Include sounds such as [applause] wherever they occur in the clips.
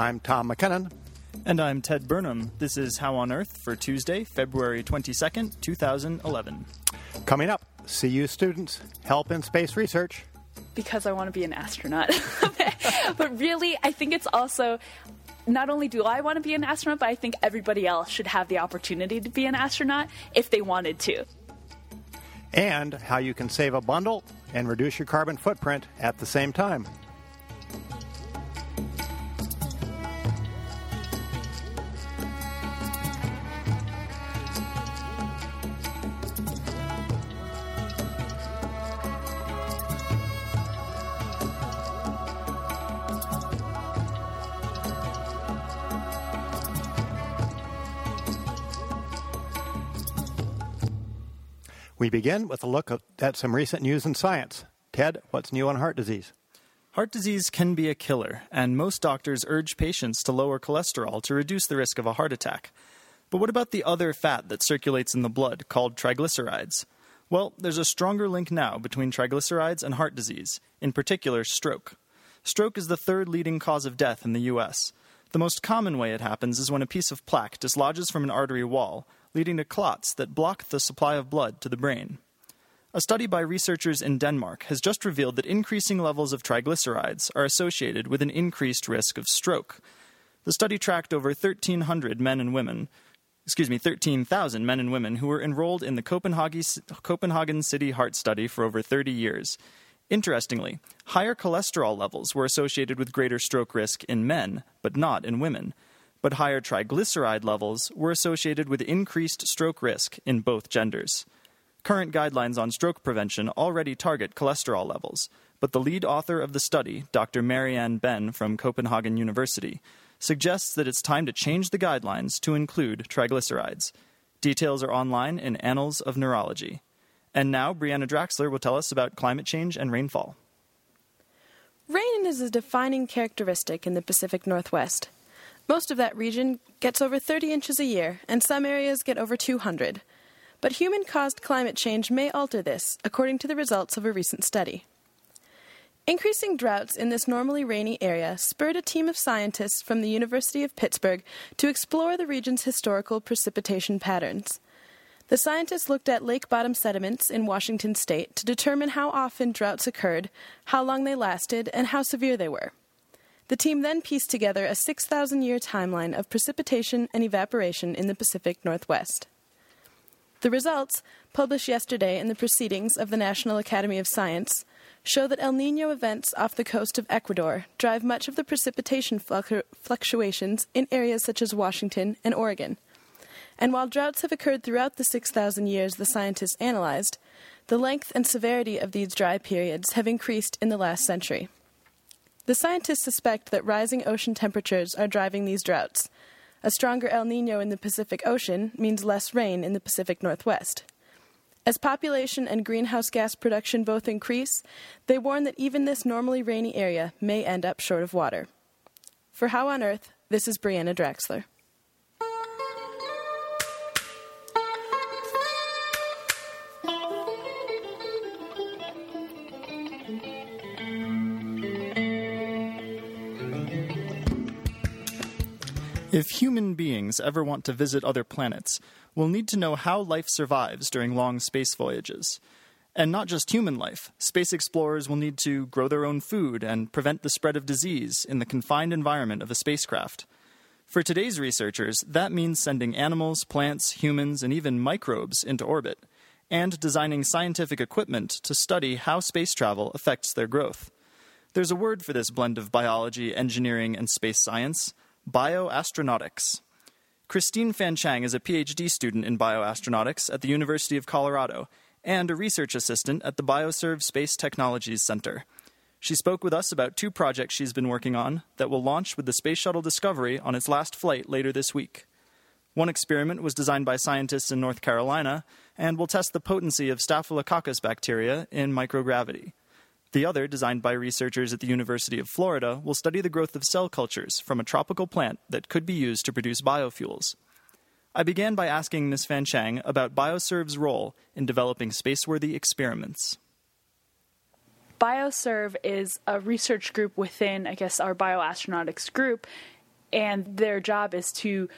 I'm Tom McKinnon. And I'm Ted Burnham. This is How on Earth for Tuesday, February 22nd, 2011. Coming up, CU students help in space research. Because I want to be an astronaut. [laughs] but really, I think it's also not only do I want to be an astronaut, but I think everybody else should have the opportunity to be an astronaut if they wanted to. And how you can save a bundle and reduce your carbon footprint at the same time. We begin with a look at some recent news in science. Ted, what's new on heart disease? Heart disease can be a killer, and most doctors urge patients to lower cholesterol to reduce the risk of a heart attack. But what about the other fat that circulates in the blood, called triglycerides? Well, there's a stronger link now between triglycerides and heart disease, in particular, stroke. Stroke is the third leading cause of death in the U.S. The most common way it happens is when a piece of plaque dislodges from an artery wall, leading to clots that block the supply of blood to the brain. A study by researchers in Denmark has just revealed that increasing levels of triglycerides are associated with an increased risk of stroke. The study tracked over 1,300 men and women, excuse me, 13,000 men and women who were enrolled in the Copenhagen, Copenhagen City Heart Study for over 30 years. Interestingly, higher cholesterol levels were associated with greater stroke risk in men, but not in women but higher triglyceride levels were associated with increased stroke risk in both genders. Current guidelines on stroke prevention already target cholesterol levels, but the lead author of the study, Dr. Marianne Benn from Copenhagen University, suggests that it's time to change the guidelines to include triglycerides. Details are online in Annals of Neurology. And now, Breanna Draxler will tell us about climate change and rainfall. Rain is a defining characteristic in the Pacific Northwest. Most of that region gets over 30 inches a year, and some areas get over 200. But human caused climate change may alter this, according to the results of a recent study. Increasing droughts in this normally rainy area spurred a team of scientists from the University of Pittsburgh to explore the region's historical precipitation patterns. The scientists looked at lake bottom sediments in Washington state to determine how often droughts occurred, how long they lasted, and how severe they were. The team then pieced together a 6,000 year timeline of precipitation and evaporation in the Pacific Northwest. The results, published yesterday in the Proceedings of the National Academy of Science, show that El Nino events off the coast of Ecuador drive much of the precipitation fluctuations in areas such as Washington and Oregon. And while droughts have occurred throughout the 6,000 years the scientists analyzed, the length and severity of these dry periods have increased in the last century. The scientists suspect that rising ocean temperatures are driving these droughts. A stronger El Nino in the Pacific Ocean means less rain in the Pacific Northwest. As population and greenhouse gas production both increase, they warn that even this normally rainy area may end up short of water. For How on Earth, this is Breanna Draxler. Beings ever want to visit other planets, we'll need to know how life survives during long space voyages. And not just human life, space explorers will need to grow their own food and prevent the spread of disease in the confined environment of a spacecraft. For today's researchers, that means sending animals, plants, humans, and even microbes into orbit, and designing scientific equipment to study how space travel affects their growth. There's a word for this blend of biology, engineering, and space science Bioastronautics. Christine Fanchiang is a PhD student in bioastronautics at the University of Colorado and a research assistant at the BioServe Space Technologies Center. She spoke with us about two projects she's been working on that will launch with the Space Shuttle Discovery on its last flight later this week. One experiment was designed by scientists in North Carolina and will test the potency of Staphylococcus bacteria in microgravity. The other, designed by researchers at the University of Florida, will study the growth of cell cultures from a tropical plant that could be used to produce biofuels. I began by asking Ms. Fanchiang about BioServe's role in developing spaceworthy experiments. BioServe is a research group within, I guess, our bioastronautics group, and their job is to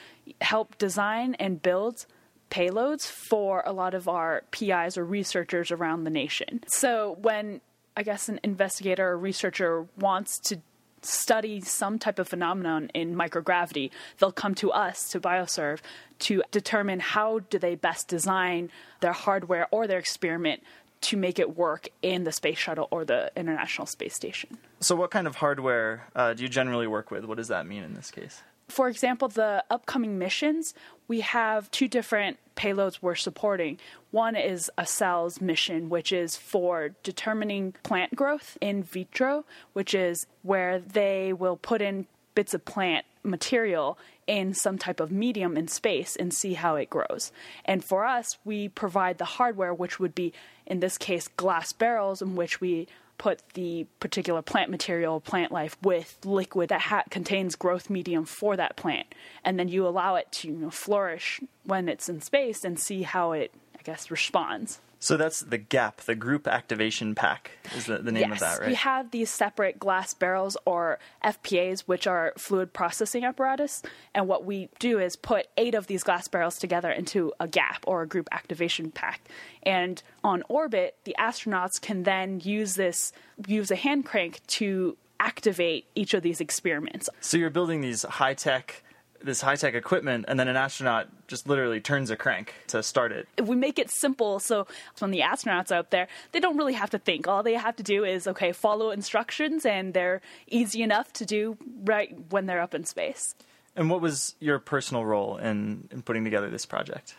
help design and build payloads for a lot of our PIs or researchers around the nation. So when I guess an investigator or researcher wants to study some type of phenomenon in microgravity, they'll come to us to BioServe to determine how do they best design their hardware or their experiment to make it work in the space shuttle or the International Space Station. So, what kind of hardware uh, do you generally work with? What does that mean in this case? For example, the upcoming missions, we have two different payloads we're supporting. One is a cell's mission, which is for determining plant growth in vitro, which is where they will put in bits of plant material in some type of medium in space and see how it grows. And for us, we provide the hardware, which would be, in this case, glass barrels in which we put the particular plant material, plant life, with liquid that ha- contains growth medium for that plant. And then you allow it to you know, flourish when it's in space and see how it, I guess, responds. So that's the GAP, the Group Activation Pack, is the, the name yes, of that, right? We have these separate glass barrels or FPAs, which are fluid processing apparatus. And what we do is put eight of these glass barrels together into a GAP or a Group Activation Pack. And on orbit, the astronauts can then use this, use a hand crank to activate each of these experiments. So you're building these high tech this high tech equipment, and then an astronaut just literally turns a crank to start it. We make it simple so when the astronauts are out there, they don't really have to think. All they have to do is, okay, follow instructions, and they're easy enough to do right when they're up in space. And what was your personal role in, in putting together this project?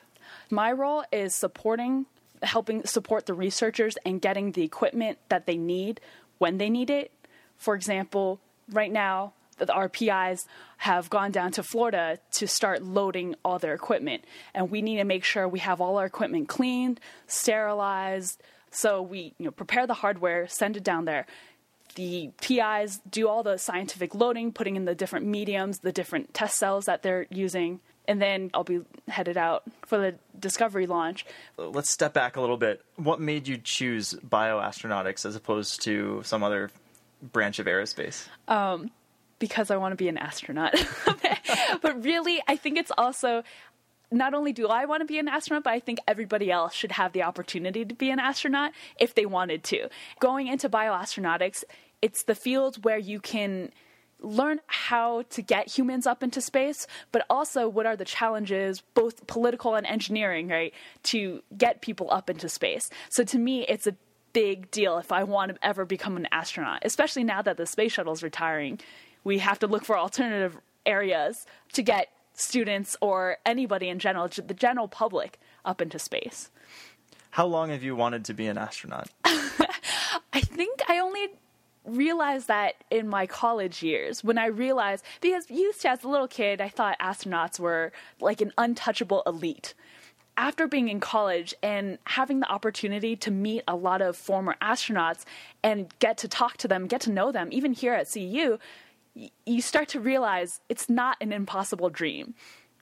My role is supporting, helping support the researchers and getting the equipment that they need when they need it. For example, right now, our PIs have gone down to Florida to start loading all their equipment. And we need to make sure we have all our equipment cleaned, sterilized. So we you know, prepare the hardware, send it down there. The PIs do all the scientific loading, putting in the different mediums, the different test cells that they're using. And then I'll be headed out for the Discovery launch. Let's step back a little bit. What made you choose bioastronautics as opposed to some other branch of aerospace? Um, because I want to be an astronaut. [laughs] but really, I think it's also not only do I want to be an astronaut, but I think everybody else should have the opportunity to be an astronaut if they wanted to. Going into bioastronautics, it's the field where you can learn how to get humans up into space, but also what are the challenges, both political and engineering, right, to get people up into space. So to me, it's a big deal if I want to ever become an astronaut, especially now that the space shuttle is retiring we have to look for alternative areas to get students or anybody in general, the general public, up into space. How long have you wanted to be an astronaut? [laughs] I think I only realized that in my college years when I realized because used to as a little kid I thought astronauts were like an untouchable elite. After being in college and having the opportunity to meet a lot of former astronauts and get to talk to them, get to know them, even here at CU, you start to realize it's not an impossible dream.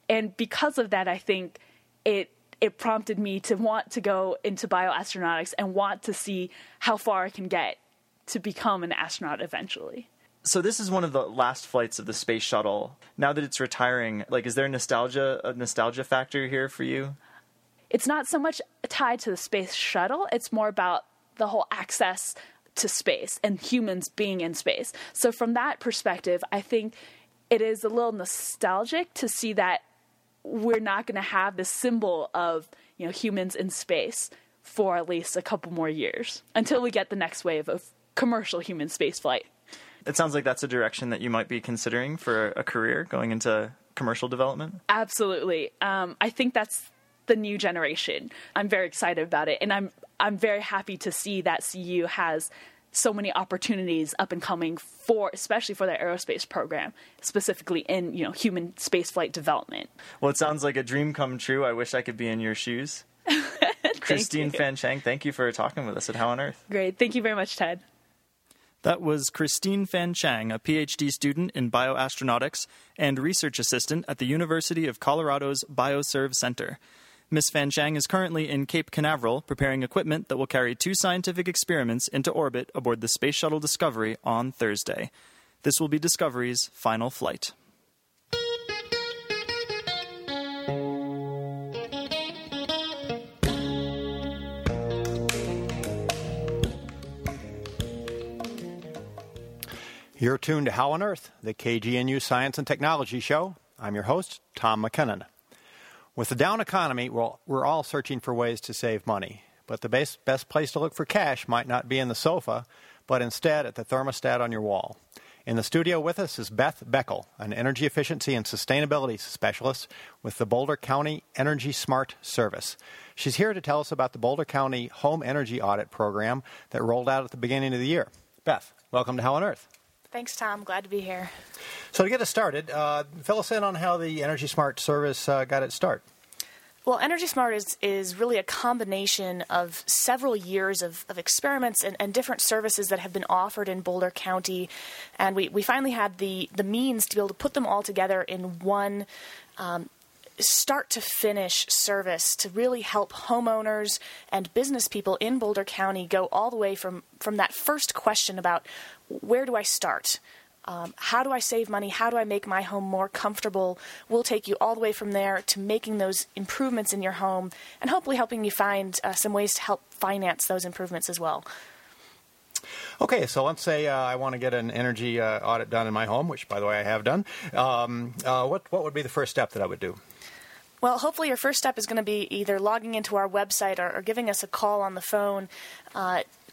And because of that, I think it it prompted me to want to go into bioastronautics and want to see how far I can get to become an astronaut eventually. So this is one of the last flights of the space shuttle. Now that it's retiring, like is there a nostalgia a nostalgia factor here for you? It's not so much tied to the space shuttle, it's more about the whole access to space and humans being in space. So, from that perspective, I think it is a little nostalgic to see that we're not going to have the symbol of you know humans in space for at least a couple more years until we get the next wave of commercial human spaceflight. It sounds like that's a direction that you might be considering for a career going into commercial development. Absolutely. Um, I think that's the new generation. I'm very excited about it, and I'm I'm very happy to see that CU has so many opportunities up and coming for especially for the aerospace program specifically in you know human spaceflight development. Well it sounds like a dream come true. I wish i could be in your shoes. [laughs] Christine fan chang thank you for talking with us at how on earth. Great. Thank you very much ted. That was Christine Fanchiang, a PhD student in bioastronautics and research assistant at the University of Colorado's BioServe Center. Ms. Fanchiang is currently in Cape Canaveral preparing equipment that will carry two scientific experiments into orbit aboard the Space Shuttle Discovery on Thursday. This will be Discovery's final flight. You're tuned to How on Earth, the KGNU Science and Technology Show. I'm your host, Tom McKinnon. With the down economy, well, we're all searching for ways to save money. But the best, best place to look for cash might not be in the sofa, but instead at the thermostat on your wall. In the studio with us is Beth Beckel, an energy efficiency and sustainability specialist with the Boulder County Energy Smart Service. She's here to tell us about the Boulder County Home Energy Audit Program that rolled out at the beginning of the year. Beth, welcome to How on Earth. Thanks, Tom. Glad to be here. So, to get us started, uh, fill us in on how the Energy Smart service uh, got its start. Well, Energy Smart is, is really a combination of several years of, of experiments and, and, different services that have been offered in Boulder County. And we, we finally had the, the means to be able to put them all together in one um, start to finish service to really help homeowners and business people in Boulder County go all the way from, from that first question about where do I start? Um, how do I save money? How do I make my home more comfortable? We'll take you all the way from there to making those improvements in your home and hopefully helping you find uh, some ways to help finance those improvements as well. Okay, so let's say uh, I want to get an energy uh, audit done in my home, which, by the way, I have done. Um, uh, what what would be the first step that I would do? Well, hopefully, your first step is going to be either logging into our website or, or giving us a call on the phone.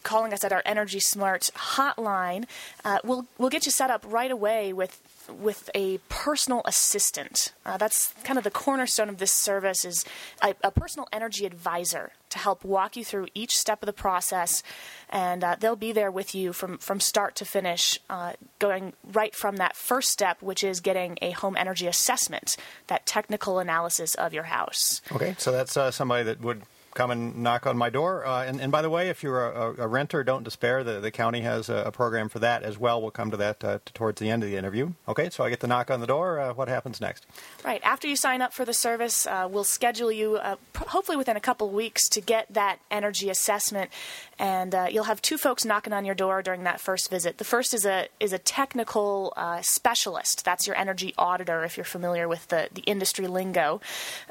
Calling us at our Energy Smart hotline, uh, we'll we'll get you set up right away with with a personal assistant. Uh, that's kind of the cornerstone of this service is a, a, personal energy advisor to help walk you through each step of the process, and uh, they'll be there with you from from start to finish, uh, going right from that first step, which is getting a home energy assessment, that technical analysis of your house. Okay, so that's uh, somebody that would come and knock on my door. Uh, and, and, by the way, if you're a, a, renter, don't despair. The, the county has a, a, program for that as well. We'll come to that uh, towards the end of the interview. Okay, so I get the knock on the door. Uh, what happens next? Right. After you sign up for the service, uh, we'll schedule you, uh, hopefully within a couple weeks, to get that energy assessment. And uh, you'll have two folks knocking on your door during that first visit. The first is a is a technical specialist. That's your energy auditor, if you're familiar with the, the industry lingo.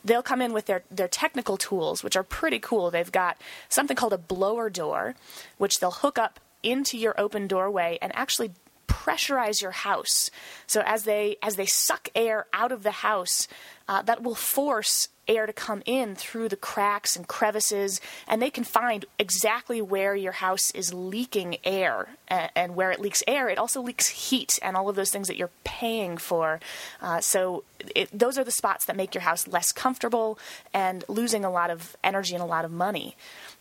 They'll come in with their, their technical tools, which are pretty pretty cool. They've got something called a blower door, which they'll hook up into your open doorway and actually pressurize your house. So as they as they suck air out of the house, uh, that will force air to come in through the cracks and crevices, and they can find exactly where your house is leaking air. And, where it leaks air, it also leaks heat and all of those things that you're paying for. Uh, so it, those are the spots that make your house less comfortable and losing a lot of energy and a lot of money.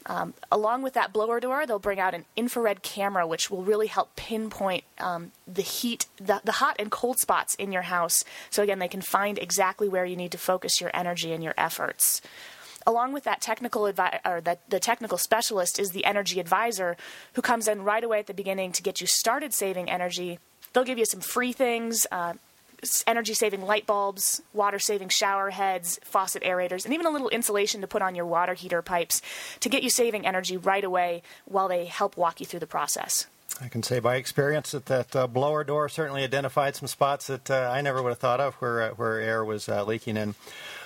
Um, along with that blower door, they'll bring out an infrared camera, which will really help pinpoint um, the heat, the, the hot and cold spots in your house. So again, they can find exactly where you need to focus your energy and your efforts. Along with that technical advi- or that the technical specialist is the energy advisor who comes in right away at the beginning to get you started saving energy. They'll give you some free things, uh, energy saving light bulbs, water saving shower heads, faucet aerators, and even a little insulation to put on your water heater pipes to get you saving energy right away while they help walk you through the process. I can say by experience that that uh, blower door certainly identified some spots that uh, I never would have thought of where uh, where air was uh, leaking in.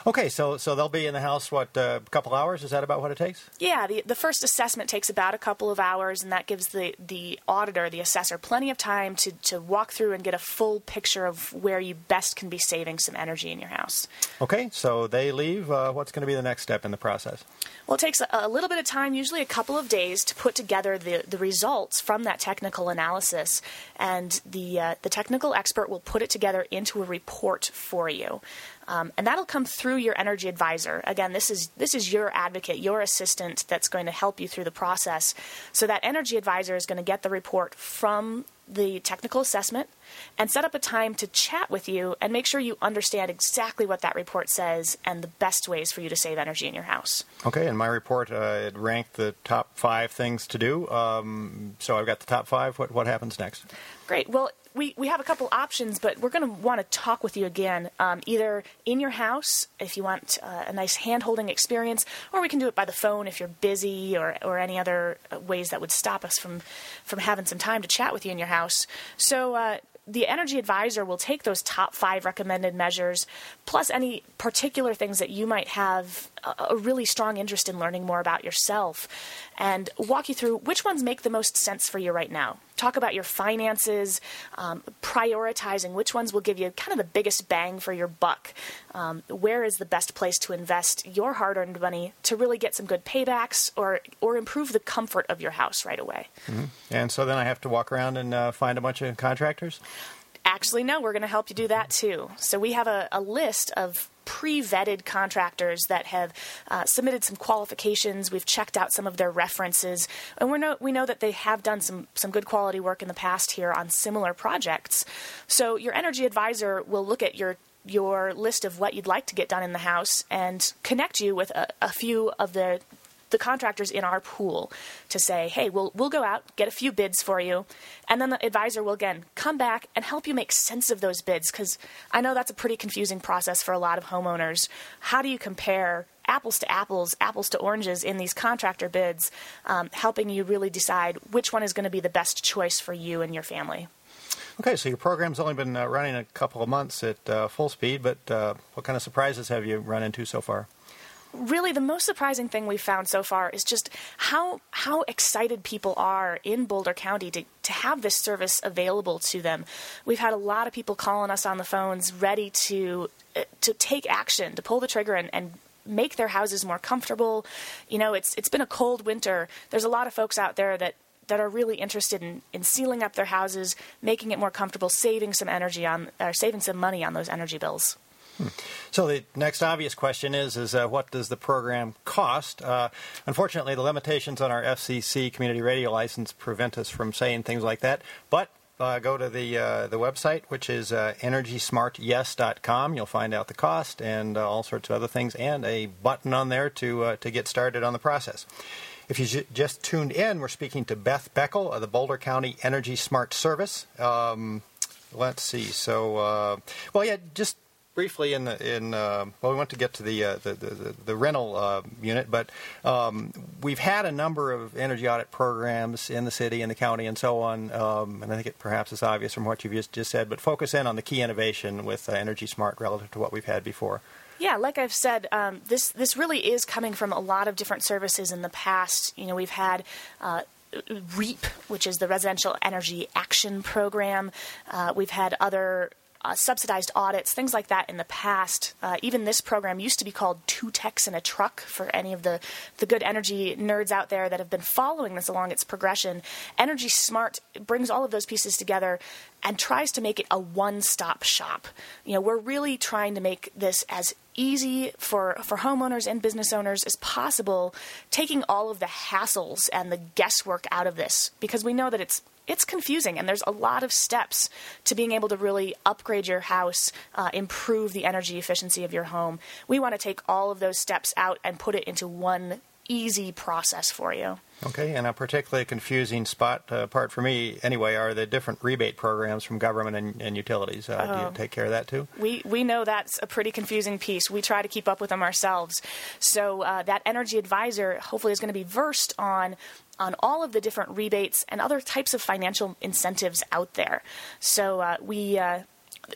Okay, so so they'll be in the house what a uh, couple hours? Is that about what it takes? Yeah, the the first assessment takes about a couple of hours, and that gives the the auditor, the assessor, plenty of time to to walk through and get a full picture of where you best can be saving some energy in your house. Okay, so they leave. Uh, what's going to be the next step in the process? Well, it takes a, a, little bit of time, usually a couple of days, to put together the, the results from that technical analysis, and the uh, the technical expert will put it together into a report for you. Um, and that'll come through your energy advisor. Again, this is this is your advocate, your assistant that's going to help you through the process. So that energy advisor is going to get the report from the technical assessment and set up a time to chat with you and make sure you understand exactly what that report says and the best ways for you to save energy in your house. Okay, in my report, uh, it ranked the top five things to do. Um, so I've got the top five. What, what happens next? Great. Well, we, we have a couple options, but we're going to want to talk with you again, um, either in your house if you want uh, a nice hand holding experience, or we can do it by the phone if you're busy or, or any other uh, ways that would stop us from, from having some time to chat with you in your house. So, uh, the energy advisor will take those top five recommended measures, plus any particular things that you might have a, a really strong interest in learning more about yourself and walk you through which ones make the most sense for you right now. Talk about your finances, um, prioritizing which ones will give you kind of the biggest bang for your buck. Um, where is the best place to invest your hard-earned money to really get some good paybacks or or improve the comfort of your house right away? Mm-hmm. And so then I have to walk around and uh, find a bunch of contractors. Actually, no, we're going to help you do that too. So we have a, a list of pre-vetted contractors that have uh, submitted some qualifications. We've checked out some of their references, and we know we know that they have done some some good quality work in the past here on similar projects. So your energy advisor will look at your your list of what you'd like to get done in the house and connect you with a, a few of the the contractors in our pool to say, hey, we'll, we'll go out, get a few bids for you, and then the advisor will again come back and help you make sense of those bids because I know that's a pretty confusing process for a lot of homeowners. How do you compare apples to apples, apples to oranges in these contractor bids, um, helping you really decide which one is going to be the best choice for you and your family? Okay, so your program's only been uh, running a couple of months at uh, full speed, but uh, what kind of surprises have you run into so far? Really the most surprising thing we've found so far is just how how excited people are in Boulder County to, to have this service available to them. We've had a lot of people calling us on the phones ready to uh, to take action, to pull the trigger and, and make their houses more comfortable. You know, it's it's been a cold winter. There's a lot of folks out there that that are really interested in, in sealing up their houses, making it more comfortable, saving some energy on or saving some money on those energy bills. So the next obvious question is: is uh, what does the program cost? Uh, unfortunately, the limitations on our FCC community radio license prevent us from saying things like that. But uh, go to the uh, the website, which is uh, EnergySmartYes.com. You'll find out the cost and uh, all sorts of other things, and a button on there to uh, to get started on the process. If you j- just tuned in, we're speaking to Beth Beckel of the Boulder County Energy Smart Service. Um, let's see. So, uh, well, yeah, just briefly in the in uh, well, we want to get to the uh, the, the, the, rental uh, unit, but um, we've had a number of energy audit programs in the city and the county and so on. Um, and I think it perhaps is obvious from what you've just, just said, but focus in on the key innovation with uh, Energy Smart relative to what we've had before. Yeah, like I've said, um, this this really is coming from a lot of different services in the past. You know, we've had. Uh, REAP, which is the Residential Energy Action Program. Uh, we've had other uh, subsidized audits, things like that in the past. Uh, even this program used to be called Two Techs in a Truck for any of the, the good energy nerds out there that have been following this along its progression. Energy Smart brings all of those pieces together and tries to make it a one stop shop. You know, we're really trying to make this as easy for, for homeowners and business owners as possible, taking all of the hassles and the guesswork out of this because we know that it's it's confusing and there's a lot of steps to being able to really upgrade your house, uh, improve the energy efficiency of your home. We want to take all of those steps out and put it into one easy process for you. Okay, and a particularly confusing spot uh, part for me, anyway, are the different rebate programs from government and, and utilities. Uh, do you oh. take care of that too? We we know that's a pretty confusing piece. We try to keep up with them ourselves. So uh, that energy advisor hopefully is going to be versed on on all of the different rebates and other types of financial incentives out there. So uh, we uh,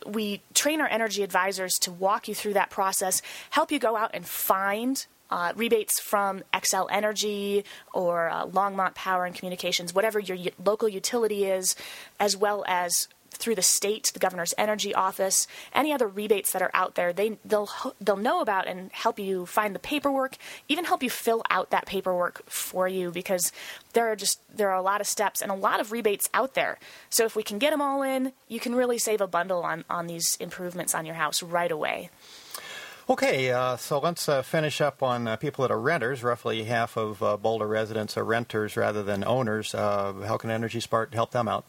we train our energy advisors to walk you through that process, help you go out and find uh, rebates from Xcel Energy or uh, Longmont Power and Communications, whatever your u- local utility is, as well as through the state, the governor's energy office, any other rebates that are out there, they they'll they'll know about and help you find the paperwork, even help you fill out that paperwork for you because there are just there are a lot of steps and a lot of rebates out there. So if we can get them all in, you can really save a bundle on on these improvements on your house right away. Okay, uh, so let's uh, finish up on uh, people that are renters. Roughly half of uh, Boulder residents are renters rather than owners. Uh, how can Energy Smart help them out?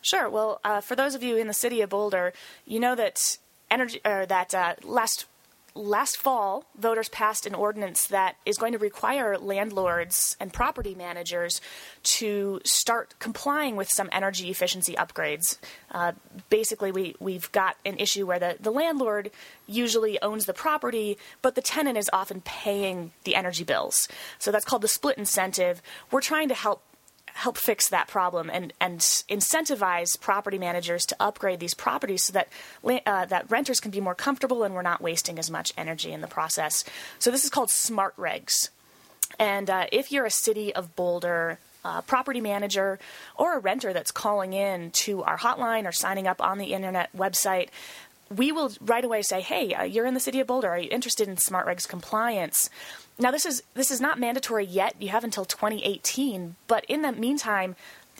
Sure. Well, uh, for those of you in the city of Boulder, you know that energy or that last last fall, voters passed an ordinance that is going to require landlords and property managers to start complying with some energy efficiency upgrades. Uh, basically, we, we've got an issue where the, the landlord usually owns the property, but the tenant is often paying the energy bills. So that's called the split incentive. We're trying to help help fix that problem and, and incentivize property managers to upgrade these properties so that uh, that renters can be more comfortable and we're not wasting as much energy in the process. So this is called smart regs. And uh, if you're a city of Boulder uh, property manager or a renter that's calling in to our hotline or signing up on the internet website, we will right away say, "Hey, uh, you're in the city of Boulder. Are you interested in smart regs compliance?" Now, this is this is not mandatory yet. You have until 2018, but in the meantime,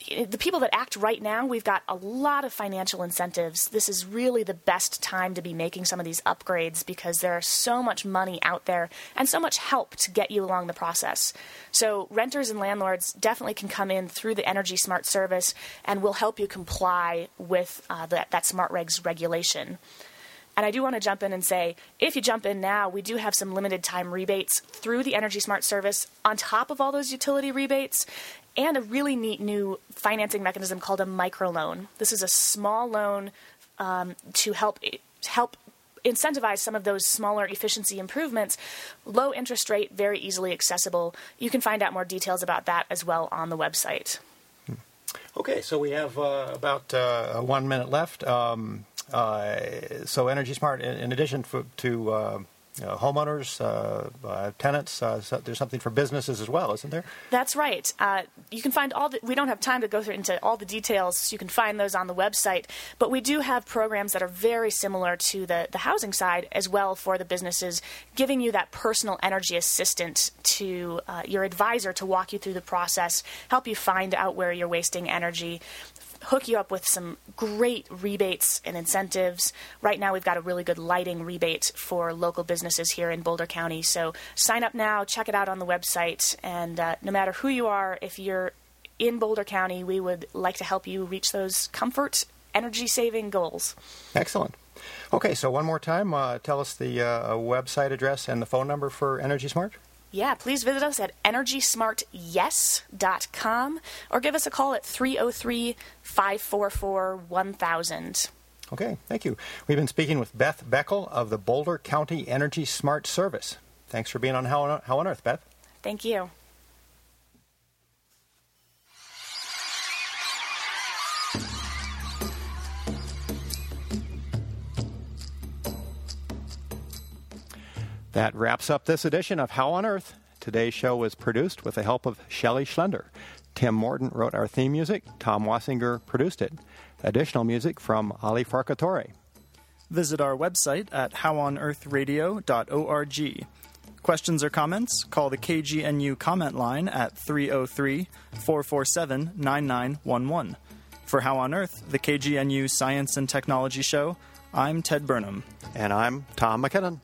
the people that act right now, we've got a lot of financial incentives. This is really the best time to be making some of these upgrades because there's so much money out there and so much help to get you along the process. So, renters and landlords definitely can come in through the Energy Smart service and we'll help you comply with uh, that, that Smart Regs regulation. And I do want to jump in and say if you jump in now, we do have some limited time rebates through the Energy Smart service on top of all those utility rebates and a really neat new financing mechanism called a microloan. This is a small loan um, to help help incentivize some of those smaller efficiency improvements. Low interest rate, very easily accessible. You can find out more details about that as well on the website. Okay, so we have uh, about uh, one minute left. Um, so Energy Smart, in, in addition to uh, uh, homeowners, uh, uh, tenants. Uh, so there's something for businesses as well, isn't there? That's right. Uh, you can find all the. We don't have time to go through into all the details. You can find those on the website, but we do have programs that are very similar to the the housing side as well for the businesses, giving you that personal energy assistant to uh, your advisor to walk you through the process, help you find out where you're wasting energy, hook you up with some great rebates and incentives. Right now, we've got a really good lighting rebate for local businesses here in Boulder County. So sign up now, check it out on the website, and uh, no matter who you are, if you're in Boulder County, we would like to help you reach those comfort, energy saving goals. Excellent. Okay, so one more time, uh, tell us the uh, website address and the phone number for Energy Smart. Yeah, please visit us at EnergySmartYes.com or give us a call at 303 544 1000. Okay, thank you. We've been speaking with Beth Beckel of the Boulder County Energy Smart Service. Thanks for being on How on, How on Earth, Beth. Thank you. That wraps up this edition of How on Earth. Today's show was produced with the help of Shelley Schlender. Tim Morton wrote our theme music. Tom Wassinger produced it. Additional music from Ali Farcatore. Visit our website at howonearthradio.org. Questions or comments? Call the KGNU comment line at 303 447 9911. For How on Earth, the KGNU Science and Technology Show, I'm Ted Burnham. And I'm Tom McKinnon.